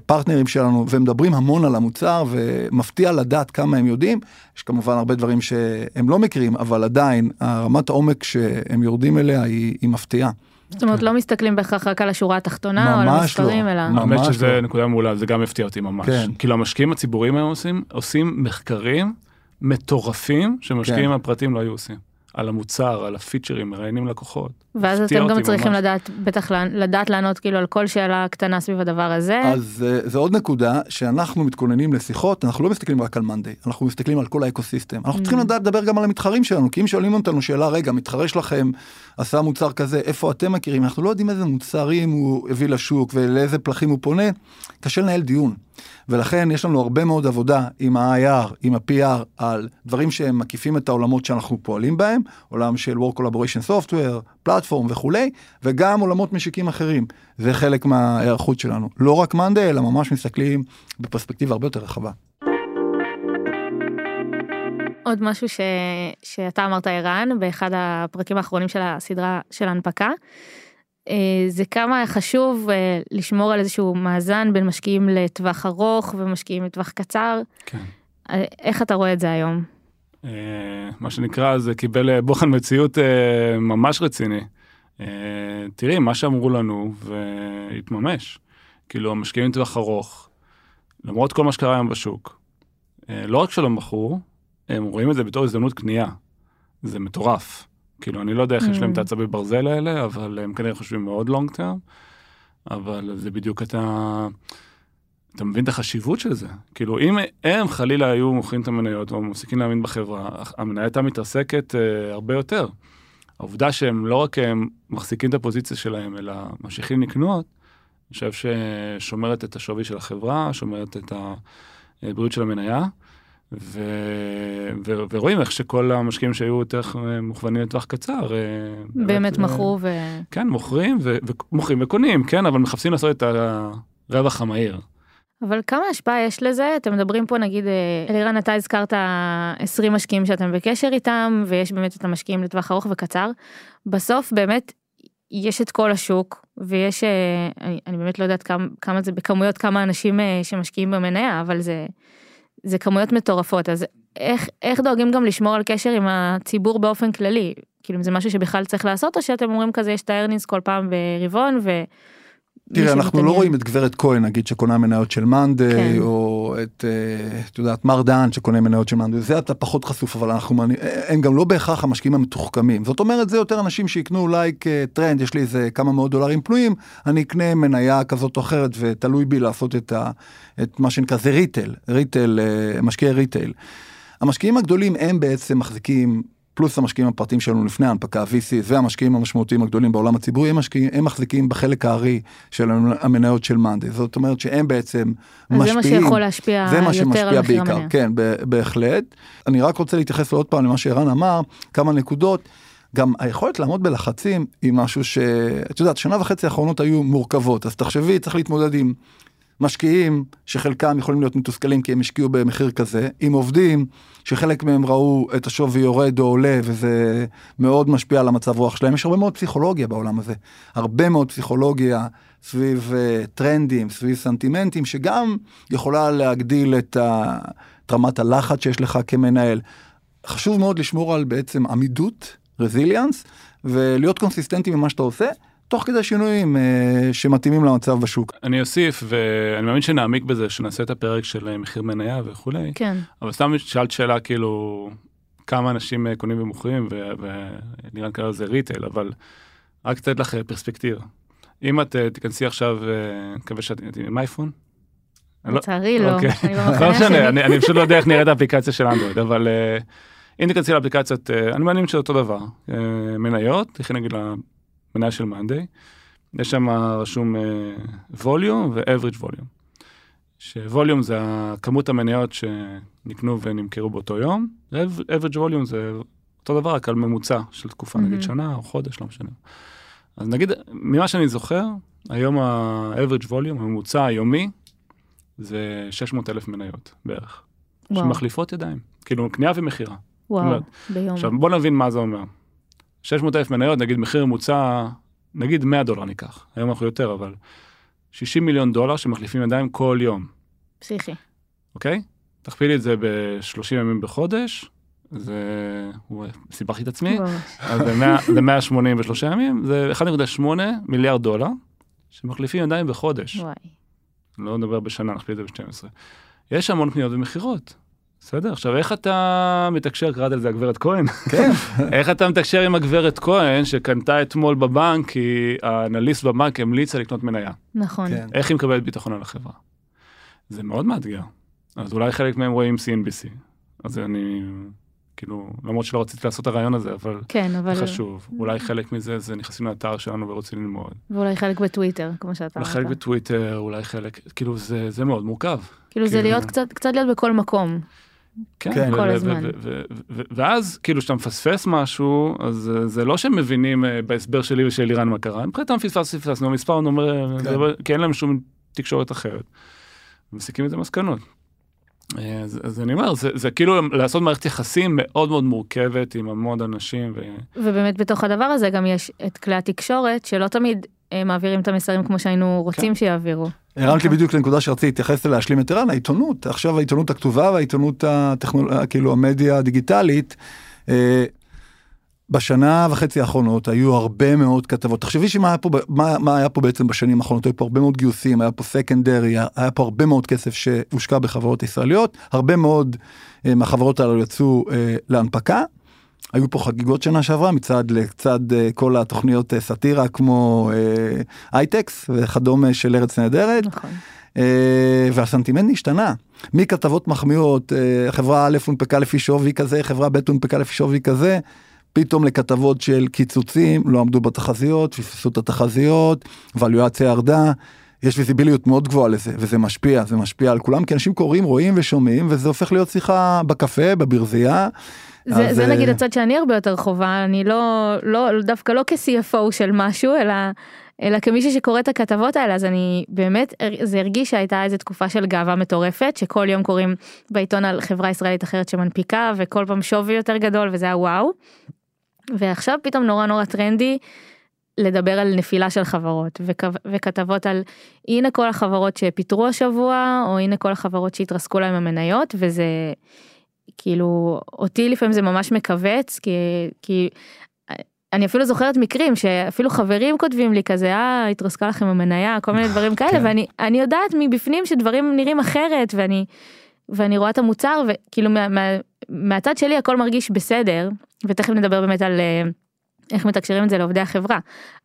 פרטנרים שלנו ומדברים המון על המוצר ומפתיע לדעת כמה הם יודעים. יש כמובן הרבה דברים שהם לא מכירים, אבל עדיין הרמת העומק שהם יורדים אליה היא, היא מפתיעה. זאת אומרת, לא מסתכלים בהכרח רק על השורה התחתונה או על המספרים, לא. אלא... ממש לא. שזה נקודה מעולה, זה גם הפתיע אותי ממש. כן. כאילו המשקיעים הציבוריים היום עושים, עושים מחקרים מטורפים שמשקיעים כן. הפרטיים לא היו עושים. על המוצר, על הפיצ'רים, מראיינים לקוחות. ואז אתם גם צריכים ממש. לדעת, בטח לדעת לענות כאילו על כל שאלה קטנה סביב הדבר הזה. אז אה, זה עוד נקודה שאנחנו מתכוננים לשיחות, אנחנו לא מסתכלים רק על מאנדיי, אנחנו מסתכלים על כל האקוסיסטם. אנחנו mm. צריכים לדעת לדבר גם על המתחרים שלנו, כי אם שואלים אותנו שאלה, רגע, מתחרה שלכם עשה מוצר כזה, איפה אתם מכירים? אנחנו לא יודעים איזה מוצרים הוא הביא לשוק ולאיזה פלחים הוא פונה, קשה לנהל דיון. ולכן יש לנו הרבה מאוד עבודה עם ה-IR, עם ה-PR, על דברים שהם מקיפים את העולמות שאנחנו פועלים בהם, עולם של Work Collaboration Software, פלטפורם וכולי, וגם עולמות משיקים אחרים. זה חלק מההיערכות שלנו. לא רק מאנדי, אלא ממש מסתכלים בפרספקטיבה הרבה יותר רחבה. עוד משהו ש... שאתה אמרת ערן באחד הפרקים האחרונים של הסדרה של ההנפקה. אה, זה כמה חשוב אה, לשמור על איזשהו מאזן בין משקיעים לטווח ארוך ומשקיעים לטווח קצר. כן. אה, איך אתה רואה את זה היום? מה שנקרא זה קיבל בוחן מציאות ממש רציני. תראי מה שאמרו לנו והתממש. כאילו המשקיעים לטווח ארוך, למרות כל מה שקרה היום בשוק, לא רק שלא מכרו, הם רואים את זה בתור הזדמנות קנייה. זה מטורף. כאילו, אני לא יודע איך יש להם את mm. העצבי ברזל האלה, אבל הם כנראה חושבים מאוד לונג טרם. אבל זה בדיוק אתה... אתה מבין את החשיבות של זה. כאילו, אם הם חלילה היו מוכרים את המניות או מפסיקים להאמין בחברה, המניה הייתה מתרסקת אה, הרבה יותר. העובדה שהם לא רק הם מחזיקים את הפוזיציה שלהם, אלא ממשיכים לקנות, אני חושב ששומרת את השווי של החברה, שומרת את הבריאות של המניה. ו... ו... ורואים איך שכל המשקיעים שהיו יותר מוכוונים לטווח קצר. אה, באמת, באמת מכרו ו... כן, מוכרים ו... ומוכרים וקונים, כן, אבל מחפשים לעשות את הרווח המהיר. אבל כמה השפעה יש לזה? אתם מדברים פה נגיד, אה, אלירן אתה הזכרת 20 משקיעים שאתם בקשר איתם, ויש באמת את המשקיעים לטווח ארוך וקצר. בסוף באמת יש את כל השוק, ויש, אה, אני, אני באמת לא יודעת כמה, כמה זה בכמויות, כמה אנשים שמשקיעים במניה, אבל זה... זה כמויות מטורפות, אז איך, איך דואגים גם לשמור על קשר עם הציבור באופן כללי? כאילו זה משהו שבכלל צריך לעשות, או שאתם אומרים כזה יש את הארנינס כל פעם ברבעון, ו... תראה, אנחנו לא רואים את גברת כהן, נגיד, שקונה מניות של מאנדיי, כן. או את, אה, את יודעת, מר דהן שקונה מניות של מאנדיי, זה אתה פחות חשוף, אבל אנחנו, הם גם לא בהכרח המשקיעים המתוחכמים. זאת אומרת, זה יותר אנשים שיקנו like trend, יש לי איזה כמה מאות דולרים פנויים, אני אקנה מניה כזאת או אחרת, ותלוי בי לעשות את, ה, את מה שנקרא, זה retail, retail, אה, משקיעי retail. המשקיעים הגדולים הם בעצם מחזיקים פלוס המשקיעים הפרטיים שלנו לפני ההנפקה, VC והמשקיעים המשמעותיים הגדולים בעולם הציבורי, הם, משקיעים, הם מחזיקים בחלק הארי של המניות של מאנדיי. זאת אומרת שהם בעצם משפיעים. זה מה שיכול להשפיע יותר על מחיר המניה. בעיקר, כן, בהחלט. אני רק רוצה להתייחס עוד פעם למה שערן אמר, כמה נקודות. גם היכולת לעמוד בלחצים היא משהו שאת יודעת, שנה וחצי האחרונות היו מורכבות, אז תחשבי, צריך להתמודד עם משקיעים שחלקם יכולים להיות מתוסכלים כי הם השקיעו במחיר כזה, עם עובדים שחלק מהם ראו את השווי יורד או עולה וזה מאוד משפיע על המצב רוח שלהם. יש הרבה מאוד פסיכולוגיה בעולם הזה, הרבה מאוד פסיכולוגיה סביב uh, טרנדים, סביב סנטימנטים, שגם יכולה להגדיל את, ה, את רמת הלחץ שיש לך כמנהל. חשוב מאוד לשמור על בעצם עמידות, resilience, ולהיות קונסיסטנטי ממה שאתה עושה. תוך כדי שינויים אה, שמתאימים למצב בשוק. אני אוסיף ואני מאמין שנעמיק בזה שנעשה את הפרק של אה, מחיר מניה וכולי. כן. אבל סתם שאלת שאלה כאילו כמה אנשים אה, קונים ומוכרים ונראה לי זה retail אבל רק לתת לך אה, פרספקטיבה. אם את תיכנסי עכשיו, מקווה שאת עם אייפון. לא- לצערי לא, אוקיי. לא משנה, אני פשוט לא יודע איך נראית האפליקציה של אנדרואיד, אבל אם תיכנסי לאפליקציות, אני מאמין שאותו דבר, מניות, תכף נגיד מניה של מאנדיי, יש שם רשום ווליום ו-average ווליום. שווליום זה כמות המניות שנקנו ונמכרו באותו יום, average ווליום זה אותו דבר רק על ממוצע של תקופה, mm-hmm. נגיד שנה או חודש, לא משנה. אז נגיד, ממה שאני זוכר, היום ה-average ווליום, הממוצע היומי, זה 600 אלף מניות בערך. וואו. שמחליפות ידיים, כאילו קנייה ומכירה. וואו, ביום. עכשיו בוא נבין מה זה אומר. 600 אלף מניות, נגיד מחיר ממוצע, נגיד 100 דולר ניקח, היום אנחנו יותר, אבל 60 מיליון דולר שמחליפים ידיים כל יום. פסיכי. אוקיי? תכפילי את זה ב-30 ימים בחודש, זה... סיבכתי את עצמי, אז זה 183 ימים, זה 1.8 מיליארד דולר שמחליפים ידיים בחודש. וואי. לא נדבר בשנה, נכפיל את זה ב-12. יש המון פניות ומכירות. בסדר, עכשיו איך אתה מתקשר, קראת על זה הגברת כהן? כן. איך אתה מתקשר עם הגברת כהן שקנתה אתמול בבנק כי האנליסט בבנק המליצה לקנות מניה? נכון. כן. איך היא מקבלת ביטחון על החברה? זה מאוד מאתגר. אז אולי חלק מהם רואים CNBC. אז אני כאילו, למרות שלא רציתי לעשות את הרעיון הזה, אבל כן, אבל... חשוב. אולי חלק מזה זה נכנסים לאתר שלנו ורוצים ללמוד. ואולי חלק בטוויטר, כמו שאתה אולי חלק בטוויטר, אולי חלק, כאילו זה, זה מאוד מורכב. כאילו זה כאילו- להיות קצת, קצת להיות בכל מקום. כן, כן. כל הזמן. ואז כאילו כשאתה מפספס משהו אז אה, זה לא שהם מבינים אה, בהסבר שלי ושל לירן מה קרה, מבחינתם פספס פספס, נו מספר אומר, כן. זה- כי אין להם שום תקשורת אחרת. מסיקים את זה מסקנות. אה, אז, אז אני אומר, זה, זה כאילו לעשות מערכת יחסים מאוד מאוד מורכבת עם המון אנשים. ו... ובאמת בתוך הדבר הזה גם יש את כלי התקשורת שלא תמיד אה, מעבירים את המסרים כמו שהיינו רוצים שיעבירו. הרמת לי בדיוק לנקודה שרציתי להתייחס אליה, להשלים את ערן, העיתונות, עכשיו העיתונות הכתובה והעיתונות הטכנול... כאילו המדיה הדיגיטלית. אה, בשנה וחצי האחרונות היו הרבה מאוד כתבות, תחשבי שמה היה פה, מה, מה היה פה בעצם בשנים האחרונות, היו פה הרבה מאוד גיוסים, היה פה סקנדרי, היה פה הרבה מאוד כסף שהושקע בחברות ישראליות, הרבה מאוד אה, מהחברות הללו יצאו אה, להנפקה. היו פה חגיגות שנה שעברה מצד לצד אה, כל התוכניות אה, סאטירה כמו אה, הייטקס וכדומה של ארץ נהדרת. נכון. אה, והסנטימנט השתנה מכתבות מחמיאות אה, חברה א' הונפקה לפי שווי כזה חברה ב' הונפקה לפי שווי כזה פתאום לכתבות של קיצוצים לא עמדו בתחזיות פספסו את התחזיות ואלואציה ירדה. יש ויזיביליות מאוד גבוהה לזה וזה משפיע זה משפיע על כולם כי אנשים קוראים רואים ושומעים וזה הופך להיות שיחה בקפה בברזייה. זה, אז, זה אה, נגיד הצד שאני הרבה יותר חובה, אני לא, לא, דווקא לא כ-CFO של משהו, אלא, אלא כמישהי שקורא את הכתבות האלה, אז אני באמת, זה הרגיש שהייתה איזו תקופה של גאווה מטורפת, שכל יום קוראים בעיתון על חברה ישראלית אחרת שמנפיקה, וכל פעם שווי יותר גדול, וזה היה וואו. ועכשיו פתאום נורא נורא טרנדי לדבר על נפילה של חברות וכ- וכתבות על הנה כל החברות שפיטרו השבוע או הנה כל החברות שהתרסקו להם המניות וזה כאילו אותי לפעמים זה ממש מכווץ כי כי אני אפילו זוכרת מקרים שאפילו חברים כותבים לי כזה אה התרסקה לכם המניה כל מיני דברים כאלה כן. ואני אני יודעת מבפנים שדברים נראים אחרת ואני ואני רואה את המוצר וכאילו מה, מה, מהצד שלי הכל מרגיש בסדר ותכף נדבר באמת על אה, איך מתקשרים את זה לעובדי החברה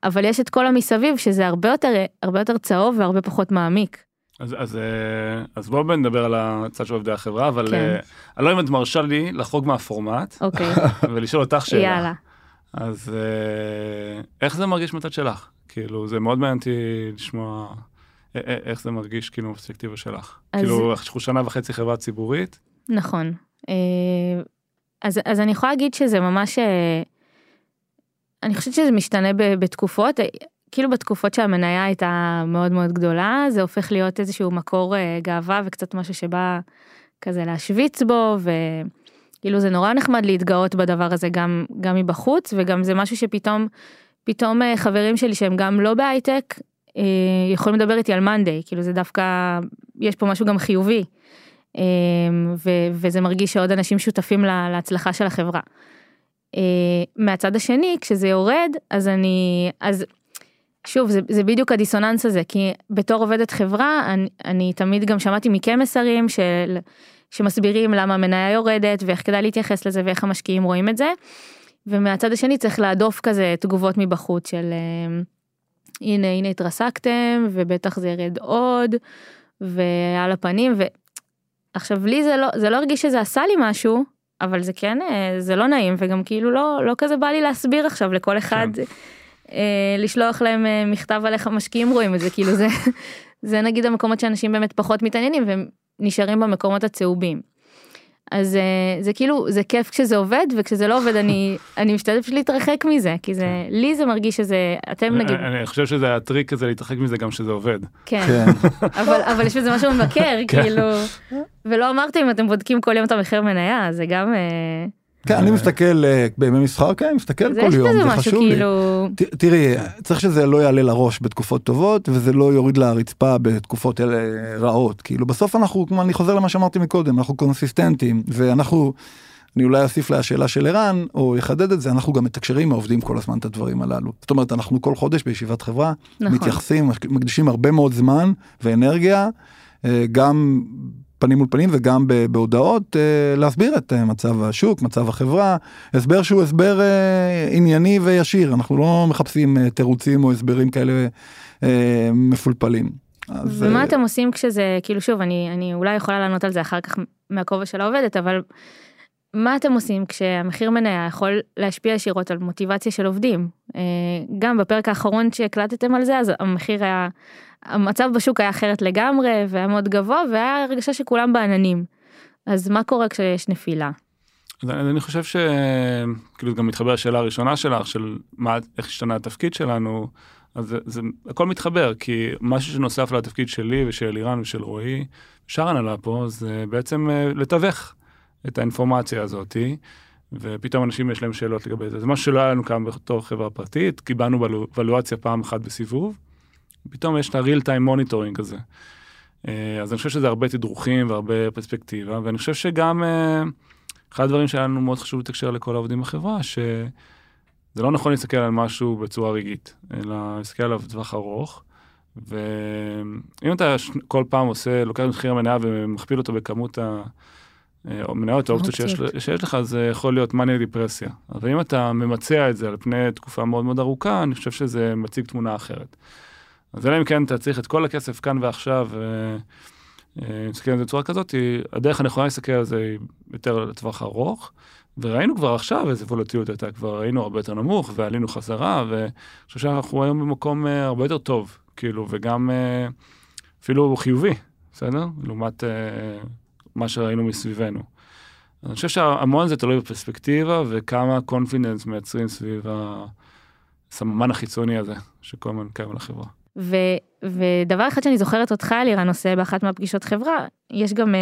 אבל יש את כל המסביב שזה הרבה יותר הרבה יותר צהוב והרבה פחות מעמיק. אז, אז, אה, אז בואו נדבר על הצד של עובדי החברה, אבל כן. אה, אני לא יודע אם את מרשה לי לחרוג מהפורמט אוקיי ולשאול אותך שאלה. יאללה. אז אה, איך זה מרגיש מהצד שלך? כאילו זה מאוד מעניין אותי לשמוע איך זה מרגיש כאילו בפרספקטיבה שלך. אז- כאילו אנחנו שנה וחצי חברה ציבורית. נכון. אז, אז אני יכולה להגיד שזה ממש, אני חושבת שזה משתנה בתקופות, כאילו בתקופות שהמניה הייתה מאוד מאוד גדולה, זה הופך להיות איזשהו מקור אה, גאווה וקצת משהו שבא כזה להשוויץ בו, וכאילו זה נורא נחמד להתגאות בדבר הזה גם, גם מבחוץ, וגם זה משהו שפתאום, פתאום אה, חברים שלי שהם גם לא בהייטק, אה, יכולים לדבר איתי על מאנדיי, כאילו זה דווקא, יש פה משהו גם חיובי. ו- וזה מרגיש שעוד אנשים שותפים לה- להצלחה של החברה. מהצד השני כשזה יורד אז אני אז שוב זה, זה בדיוק הדיסוננס הזה כי בתור עובדת חברה אני, אני תמיד גם שמעתי מכם מסרים של שמסבירים למה המניה יורדת ואיך כדאי להתייחס לזה ואיך המשקיעים רואים את זה. ומהצד השני צריך להדוף כזה תגובות מבחוץ של אה, הנה הנה התרסקתם ובטח זה ירד עוד ועל הפנים ו... עכשיו לי זה לא זה לא הרגיש שזה עשה לי משהו אבל זה כן אה, זה לא נעים וגם כאילו לא לא כזה בא לי להסביר עכשיו לכל אחד אה, לשלוח להם אה, מכתב על איך המשקיעים רואים את זה כאילו זה זה נגיד המקומות שאנשים באמת פחות מתעניינים והם נשארים במקומות הצהובים. אז אה, זה כאילו זה כיף כשזה עובד וכשזה לא עובד אני אני משתדלת פשוט להתרחק מזה כי זה לי זה מרגיש שזה אתם נגיד אני, אני חושב שזה הטריק הזה להתרחק מזה גם שזה עובד. כן. כן. אבל אבל יש בזה משהו מבקר כן. כאילו ולא אמרתי אם אתם בודקים כל יום את המחיר מניה זה גם אה, כן, אני מסתכל אה, בימי מסחר, כן, מסתכל אז כל יום, זה חשוב לי. כאילו תראי, צריך שזה לא יעלה לראש בתקופות טובות וזה לא יוריד לרצפה בתקופות אלה רעות. כאילו בסוף אנחנו, כמו אני חוזר למה שאמרתי מקודם, אנחנו קונסיסטנטים ואנחנו, אני אולי אוסיף לשאלה של ערן או יחדד את זה, אנחנו גם מתקשרים עם העובדים כל הזמן את הדברים הללו. זאת אומרת, אנחנו כל חודש בישיבת חברה, נכון. מתייחסים, מקדישים הרבה מאוד זמן ואנרגיה, אה, גם פנים מול פנים וגם בהודעות אה, להסביר את אה, מצב השוק, מצב החברה, הסבר שהוא הסבר אה, ענייני וישיר, אנחנו לא מחפשים תירוצים או הסברים כאלה מפולפלים. אז, ומה אתם עושים כשזה כאילו שוב אני אני אולי יכולה לענות על זה אחר כך מהכובע של העובדת אבל מה אתם עושים כשהמחיר מניה יכול להשפיע ישירות על מוטיבציה של עובדים? גם בפרק האחרון שהקלטתם על זה, אז המחיר היה, המצב בשוק היה אחרת לגמרי, והיה מאוד גבוה, והיה הרגשה שכולם בעננים. אז מה קורה כשיש נפילה? אז אני חושב שכאילו גם מתחבר לשאלה הראשונה שלך של מה איך השתנה התפקיד שלנו אז זה, זה הכל מתחבר כי משהו שנוסף לתפקיד שלי ושל לירן ושל רועי שאר הנהלה פה זה בעצם אה, לתווך את האינפורמציה הזאתי ופתאום אנשים יש להם שאלות לגבי זה זה משהו שלא היה לנו כאן בתור חברה פרטית קיבלנו ולואציה פעם אחת בסיבוב. פתאום יש את ה-real time monitoring הזה. אה, אז אני חושב שזה הרבה תדרוכים והרבה פרספקטיבה ואני חושב שגם. אה, אחד הדברים שהיה לנו מאוד חשוב לתקשר לכל העובדים בחברה, שזה לא נכון להסתכל על משהו בצורה רגעית, אלא להסתכל עליו בטווח ארוך. ואם אתה כל פעם עושה, לוקח מחיר המניה ומכפיל אותו בכמות המניות, האופציות שיש, שיש לך, זה יכול להיות מניה דיפרסיה. אבל אם אתה ממצע את זה על פני תקופה מאוד מאוד ארוכה, אני חושב שזה מציג תמונה אחרת. אז אלא אם כן אתה צריך את כל הכסף כאן ועכשיו, אה, מסתכל על זה בצורה כזאת, הדרך הנכונה להסתכל על זה היא יותר לטווח ארוך, וראינו כבר עכשיו איזה וולטיות הייתה, כבר ראינו הרבה יותר נמוך, ועלינו חזרה, ואני חושב שאנחנו היום במקום אה, הרבה יותר טוב, כאילו, וגם אה, אפילו חיובי, בסדר? לעומת מה שראינו מסביבנו. אני חושב שהמון זה תלוי בפרספקטיבה, וכמה קונפידנס מייצרים סביב הסממן החיצוני הזה, שכל הזמן קיים על החברה. ו, ודבר אחד שאני זוכרת אותך לירן עושה באחת מהפגישות חברה, יש גם אה,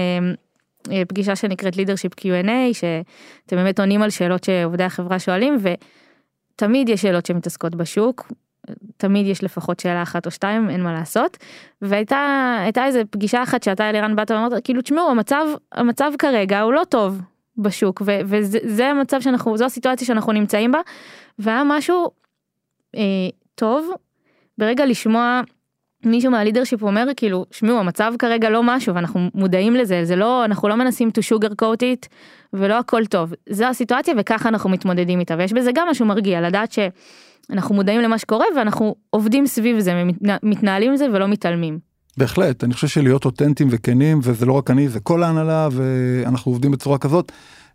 אה, פגישה שנקראת leadership Q&A, שאתם באמת עונים על שאלות שעובדי החברה שואלים, ותמיד יש שאלות שמתעסקות בשוק, תמיד יש לפחות שאלה אחת או שתיים, אין מה לעשות. והייתה הייתה איזה פגישה אחת שאתה אלירן באת ואמרת, כאילו תשמעו, המצב, המצב כרגע הוא לא טוב בשוק, ו, וזה המצב שאנחנו, זו הסיטואציה שאנחנו נמצאים בה, והיה משהו אה, טוב ברגע לשמוע מישהו מהלידרשיפ אומר כאילו שמעו המצב כרגע לא משהו ואנחנו מודעים לזה זה לא אנחנו לא מנסים to sugar coat it ולא הכל טוב זו הסיטואציה וככה אנחנו מתמודדים איתה ויש בזה גם משהו מרגיע לדעת שאנחנו מודעים למה שקורה ואנחנו עובדים סביב זה מתנהלים עם זה ולא מתעלמים. בהחלט אני חושב שלהיות אותנטיים וכנים וזה לא רק אני זה כל ההנהלה ואנחנו עובדים בצורה כזאת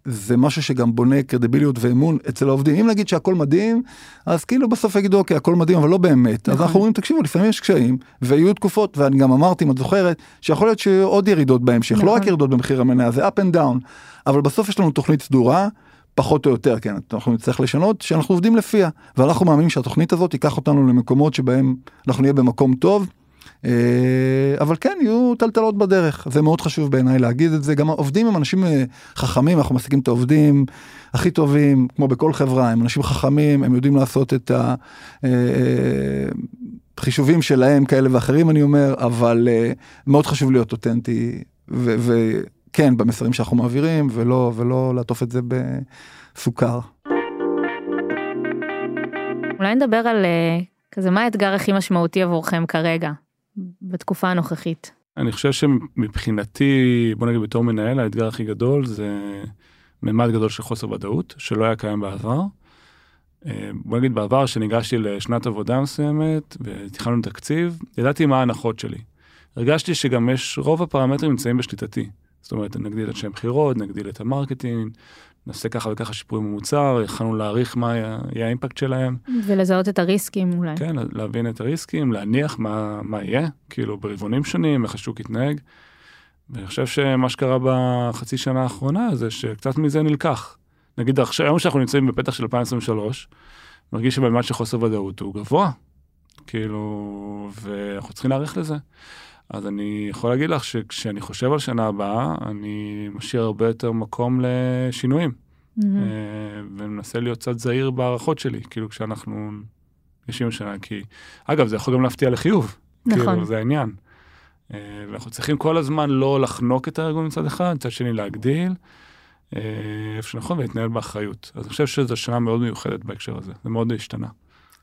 זה משהו שגם בונה קרדיביליות ואמון אצל העובדים. אם נגיד שהכל מדהים, אז כאילו בסוף יגידו אוקיי הכל מדהים אבל לא באמת. נכון. אז אנחנו אומרים תקשיבו לפעמים יש קשיים ויהיו תקופות ואני גם אמרתי אם את זוכרת שיכול להיות שיהיו עוד ירידות בהמשך נכון. לא רק נכון. ירידות במחיר המניה זה up and down אבל בסוף יש לנו תוכנית סדורה. פחות או יותר כן אנחנו נצטרך לשנות שאנחנו עובדים לפיה ואנחנו מאמינים שהתוכנית הזאת תיקח אותנו למקומות שבהם אנחנו נהיה במקום טוב אבל כן יהיו טלטלות בדרך. זה מאוד חשוב בעיניי להגיד את זה. גם העובדים הם אנשים אה, חכמים אנחנו משיגים את העובדים הכי טובים כמו בכל חברה הם אנשים חכמים הם יודעים לעשות את החישובים אה, שלהם כאלה ואחרים אני אומר אבל מאוד חשוב להיות אותנטי וכן במסרים שאנחנו מעבירים ולא ולא לעטוף את זה בסוכר. אולי נדבר על כזה מה האתגר הכי משמעותי עבורכם כרגע בתקופה הנוכחית? אני חושב שמבחינתי, בוא נגיד בתור מנהל, האתגר הכי גדול זה ממד גדול של חוסר ודאות, שלא היה קיים בעבר. אה, בוא נגיד בעבר, כשניגשתי לשנת עבודה מסוימת ותכננו תקציב, ידעתי מה ההנחות שלי. הרגשתי שגם יש, רוב הפרמטרים נמצאים בשליטתי. זאת אומרת, נגדיל את שם מכירות, נגדיל את ה marketing, נעשה ככה וככה שיפורים במוצר, יכולנו להעריך מה יהיה ה impact שלהם. ולזהות את הריסקים אולי. כן, להבין את הריסקים, להניח מה, מה יהיה, כאילו ברבעונים שונים, איך השוק יתנהג. ואני חושב שמה שקרה בחצי שנה האחרונה זה שקצת מזה נלקח. נגיד עכשיו, היום שאנחנו נמצאים בפתח של 2023, מרגיש שבמימד של חוסר ודאות הוא גבוה. כאילו, ואנחנו צריכים להיערך לזה. אז אני יכול להגיד לך שכשאני חושב על שנה הבאה, אני משאיר הרבה יותר מקום לשינויים. Mm-hmm. ומנסה להיות קצת זהיר בהערכות שלי, כאילו כשאנחנו יושבים שנה, כי אגב, זה יכול גם להפתיע לחיוב. נכון. כאילו, זה העניין. אה, ואנחנו צריכים כל הזמן לא לחנוק את הארגון מצד אחד, מצד שני להגדיל. אה, איפה שנכון ולהתנהל באחריות. אז אני חושב שזו שנה מאוד מיוחדת בהקשר הזה, זה מאוד השתנה.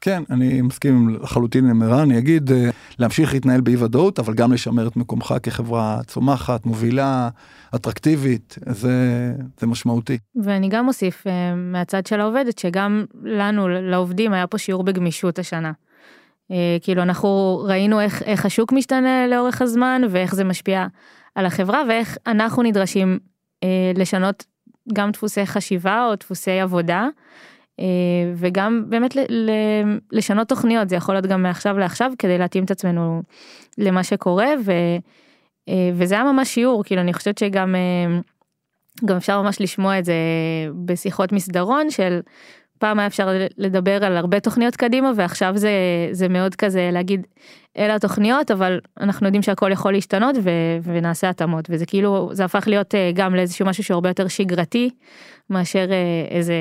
כן, אני מסכים לחלוטין עם ערן, אני אגיד אה, להמשיך להתנהל באי ודאות, אבל גם לשמר את מקומך כחברה צומחת, מובילה, אטרקטיבית, זה, זה משמעותי. ואני גם אוסיף אה, מהצד של העובדת, שגם לנו, לעובדים, היה פה שיעור בגמישות השנה. אה, כאילו אנחנו ראינו איך, איך השוק משתנה לאורך הזמן, ואיך זה משפיע על החברה, ואיך אנחנו נדרשים לשנות גם דפוסי חשיבה או דפוסי עבודה. אה, וגם באמת לשנות תוכניות זה יכול להיות גם מעכשיו לעכשיו כדי להתאים את עצמנו למה שקורה ו, וזה היה ממש שיעור כאילו אני חושבת שגם גם אפשר ממש לשמוע את זה בשיחות מסדרון של פעם היה אפשר לדבר על הרבה תוכניות קדימה ועכשיו זה זה מאוד כזה להגיד אלה התוכניות אבל אנחנו יודעים שהכל יכול להשתנות ו, ונעשה התאמות. וזה כאילו זה הפך להיות אה, גם לאיזשהו משהו שהרבה יותר שגרתי מאשר אה, איזה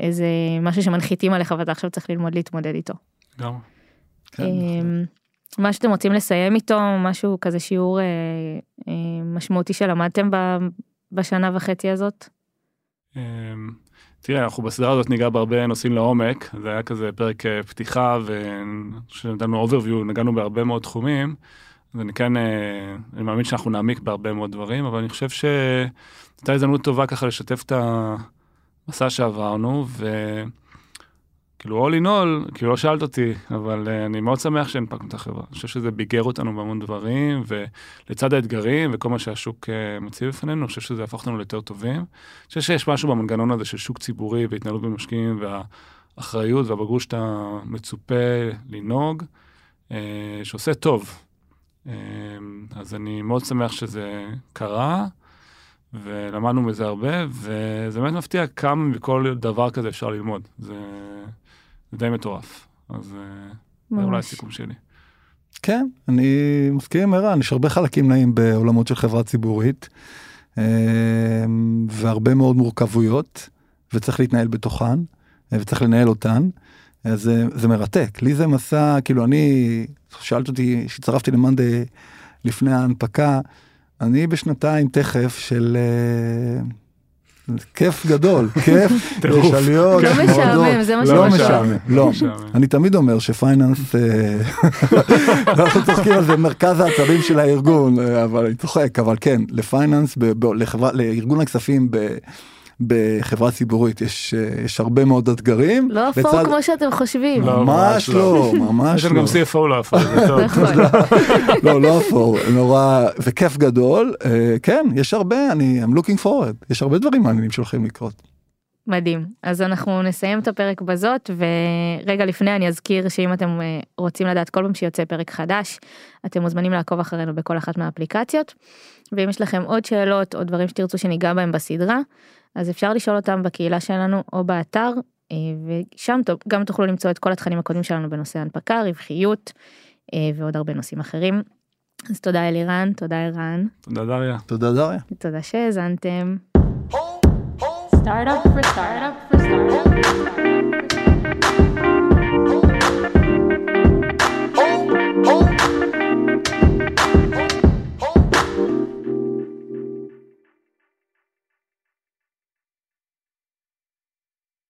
איזה משהו שמנחיתים עליך ואתה עכשיו צריך ללמוד להתמודד איתו. גם. כן, אמ, מה שאתם רוצים לסיים איתו משהו כזה שיעור אה, משמעותי שלמדתם בשנה וחצי הזאת. אמ, תראה, אנחנו בסדרה הזאת ניגע בהרבה נושאים לעומק, זה היה כזה פרק אה, פתיחה ונתנו overview, נגענו בהרבה מאוד תחומים, אז אני כן, אה, אני מאמין שאנחנו נעמיק בהרבה מאוד דברים, אבל אני חושב שהייתה הזדמנות טובה ככה לשתף את המסע שעברנו, ו... כאילו all in all, כאילו לא שאלת אותי, אבל uh, אני מאוד שמח שהנפקנו את החברה. אני חושב שזה ביגר אותנו בהמון דברים, ולצד האתגרים וכל מה שהשוק uh, מציב בפנינו, אני חושב שזה הפך אותנו ליותר טובים. אני חושב שיש משהו במנגנון הזה של שוק ציבורי והתנהלות במשקיעים, והאחריות והבגרות שאתה מצופה לנהוג, uh, שעושה טוב. Uh, אז אני מאוד שמח שזה קרה. ולמדנו מזה הרבה, וזה באמת מפתיע כמה מכל דבר כזה אפשר ללמוד. זה, זה די מטורף. אז אה, זה אולי הסיכום שלי. כן, אני מסכים עם ערן, יש הרבה חלקים נעים בעולמות של חברה ציבורית, אה, והרבה מאוד מורכבויות, וצריך להתנהל בתוכן, אה, וצריך לנהל אותן. אז זה, זה מרתק, לי זה מסע, כאילו אני, שאלת אותי, כשהצטרפתי למאנדי לפני ההנפקה, אני בשנתיים תכף של... כיף גדול, כיף, יש עליות, לא משעמם, זה מה לא משעמם, לא, אני תמיד אומר שפייננס, אה, אנחנו צוחקים על זה מרכז העצבים של הארגון, אה, אבל אני צוחק, אבל כן, לפייננס, לארגון הכספים בחברה ציבורית יש יש הרבה מאוד אתגרים. לא אפור לצד... כמו שאתם חושבים. לא, ממש לא, ממש לא. יש גם CFO לא אפור, זה טוב. לא, לא אפור, נורא, וכיף גדול. אה, כן, יש הרבה, אני I'm looking forward, יש הרבה דברים מעניינים שהולכים לקרות. מדהים אז אנחנו נסיים את הפרק בזאת ורגע לפני אני אזכיר שאם אתם אה, רוצים לדעת כל פעם שיוצא פרק חדש אתם מוזמנים לעקוב אחרינו בכל אחת מהאפליקציות ואם יש לכם עוד שאלות או דברים שתרצו שניגע בהם בסדרה אז אפשר לשאול אותם בקהילה שלנו או באתר, אה, ושם גם תוכלו למצוא את כל התכנים הקודמים שלנו בנושא הנפקה, רווחיות אה, ועוד הרבה נושאים אחרים. אז תודה אלירן, תודה ערן. תודה דריה. תודה דריה. תודה שהאזנתם. Startup for startup for startup.